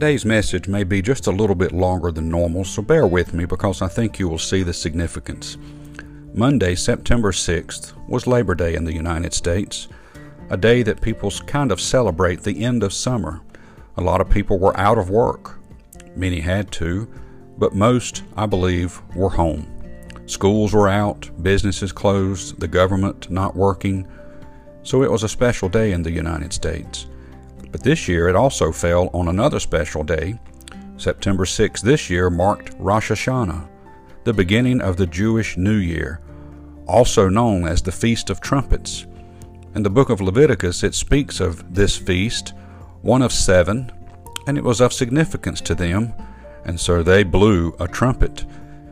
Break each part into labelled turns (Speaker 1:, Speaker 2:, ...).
Speaker 1: Today's message may be just a little bit longer than normal, so bear with me because I think you will see the significance. Monday, September 6th, was Labor Day in the United States, a day that people kind of celebrate the end of summer. A lot of people were out of work. Many had to, but most, I believe, were home. Schools were out, businesses closed, the government not working, so it was a special day in the United States. But this year it also fell on another special day. September 6 this year marked Rosh Hashanah, the beginning of the Jewish New Year, also known as the Feast of Trumpets. In the book of Leviticus, it speaks of this feast, one of seven, and it was of significance to them, and so they blew a trumpet.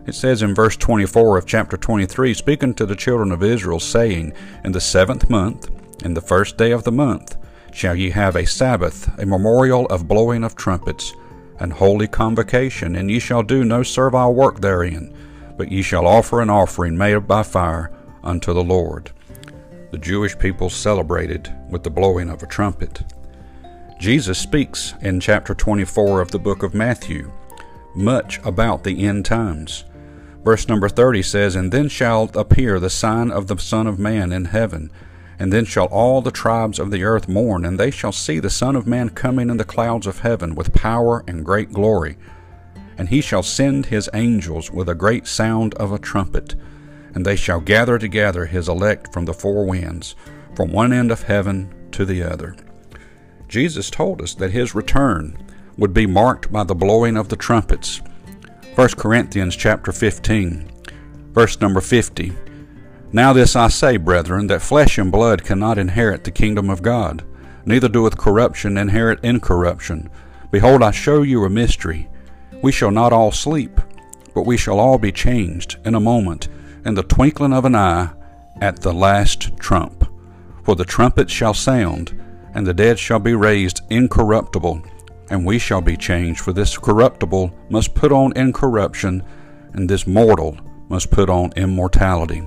Speaker 1: It says in verse 24 of chapter 23 Speaking to the children of Israel, saying, In the seventh month, in the first day of the month, shall ye have a Sabbath, a memorial of blowing of trumpets, and holy convocation, and ye shall do no servile work therein, but ye shall offer an offering made by fire unto the Lord. The Jewish people celebrated with the blowing of a trumpet. Jesus speaks in chapter 24 of the book of Matthew much about the end times. Verse number 30 says, And then shall appear the sign of the Son of Man in heaven. And then shall all the tribes of the earth mourn, and they shall see the Son of Man coming in the clouds of heaven with power and great glory. And he shall send his angels with a great sound of a trumpet, and they shall gather together his elect from the four winds, from one end of heaven to the other. Jesus told us that his return would be marked by the blowing of the trumpets. 1 Corinthians chapter 15, verse number 50. Now this I say, brethren, that flesh and blood cannot inherit the kingdom of God, neither doeth corruption inherit incorruption. Behold, I show you a mystery. We shall not all sleep, but we shall all be changed in a moment, in the twinkling of an eye, at the last trump. For the trumpet shall sound, and the dead shall be raised incorruptible and we shall be changed. For this corruptible must put on incorruption, and this mortal must put on immortality.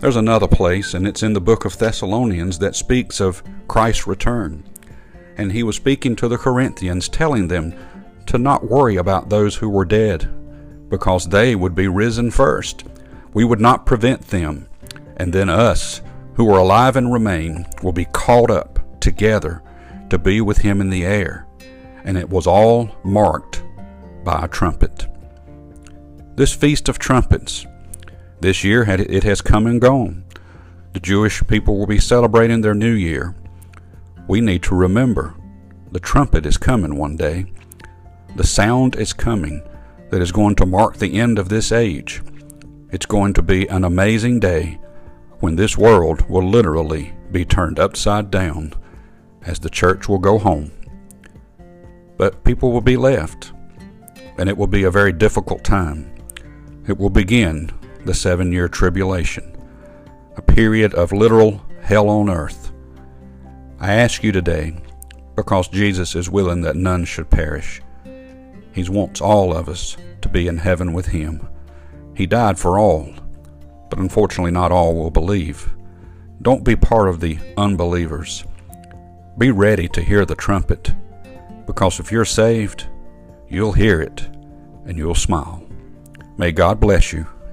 Speaker 1: There's another place, and it's in the book of Thessalonians, that speaks of Christ's return. And he was speaking to the Corinthians, telling them to not worry about those who were dead, because they would be risen first. We would not prevent them, and then us, who are alive and remain, will be caught up together to be with him in the air and it was all marked by a trumpet. This Feast of Trumpets, this year it has come and gone. The Jewish people will be celebrating their new year. We need to remember the trumpet is coming one day. The sound is coming that is going to mark the end of this age. It's going to be an amazing day when this world will literally be turned upside down as the church will go home but people will be left, and it will be a very difficult time. It will begin the seven year tribulation, a period of literal hell on earth. I ask you today, because Jesus is willing that none should perish, He wants all of us to be in heaven with Him. He died for all, but unfortunately, not all will believe. Don't be part of the unbelievers. Be ready to hear the trumpet because if you're saved, you'll hear it and you'll smile. May God bless you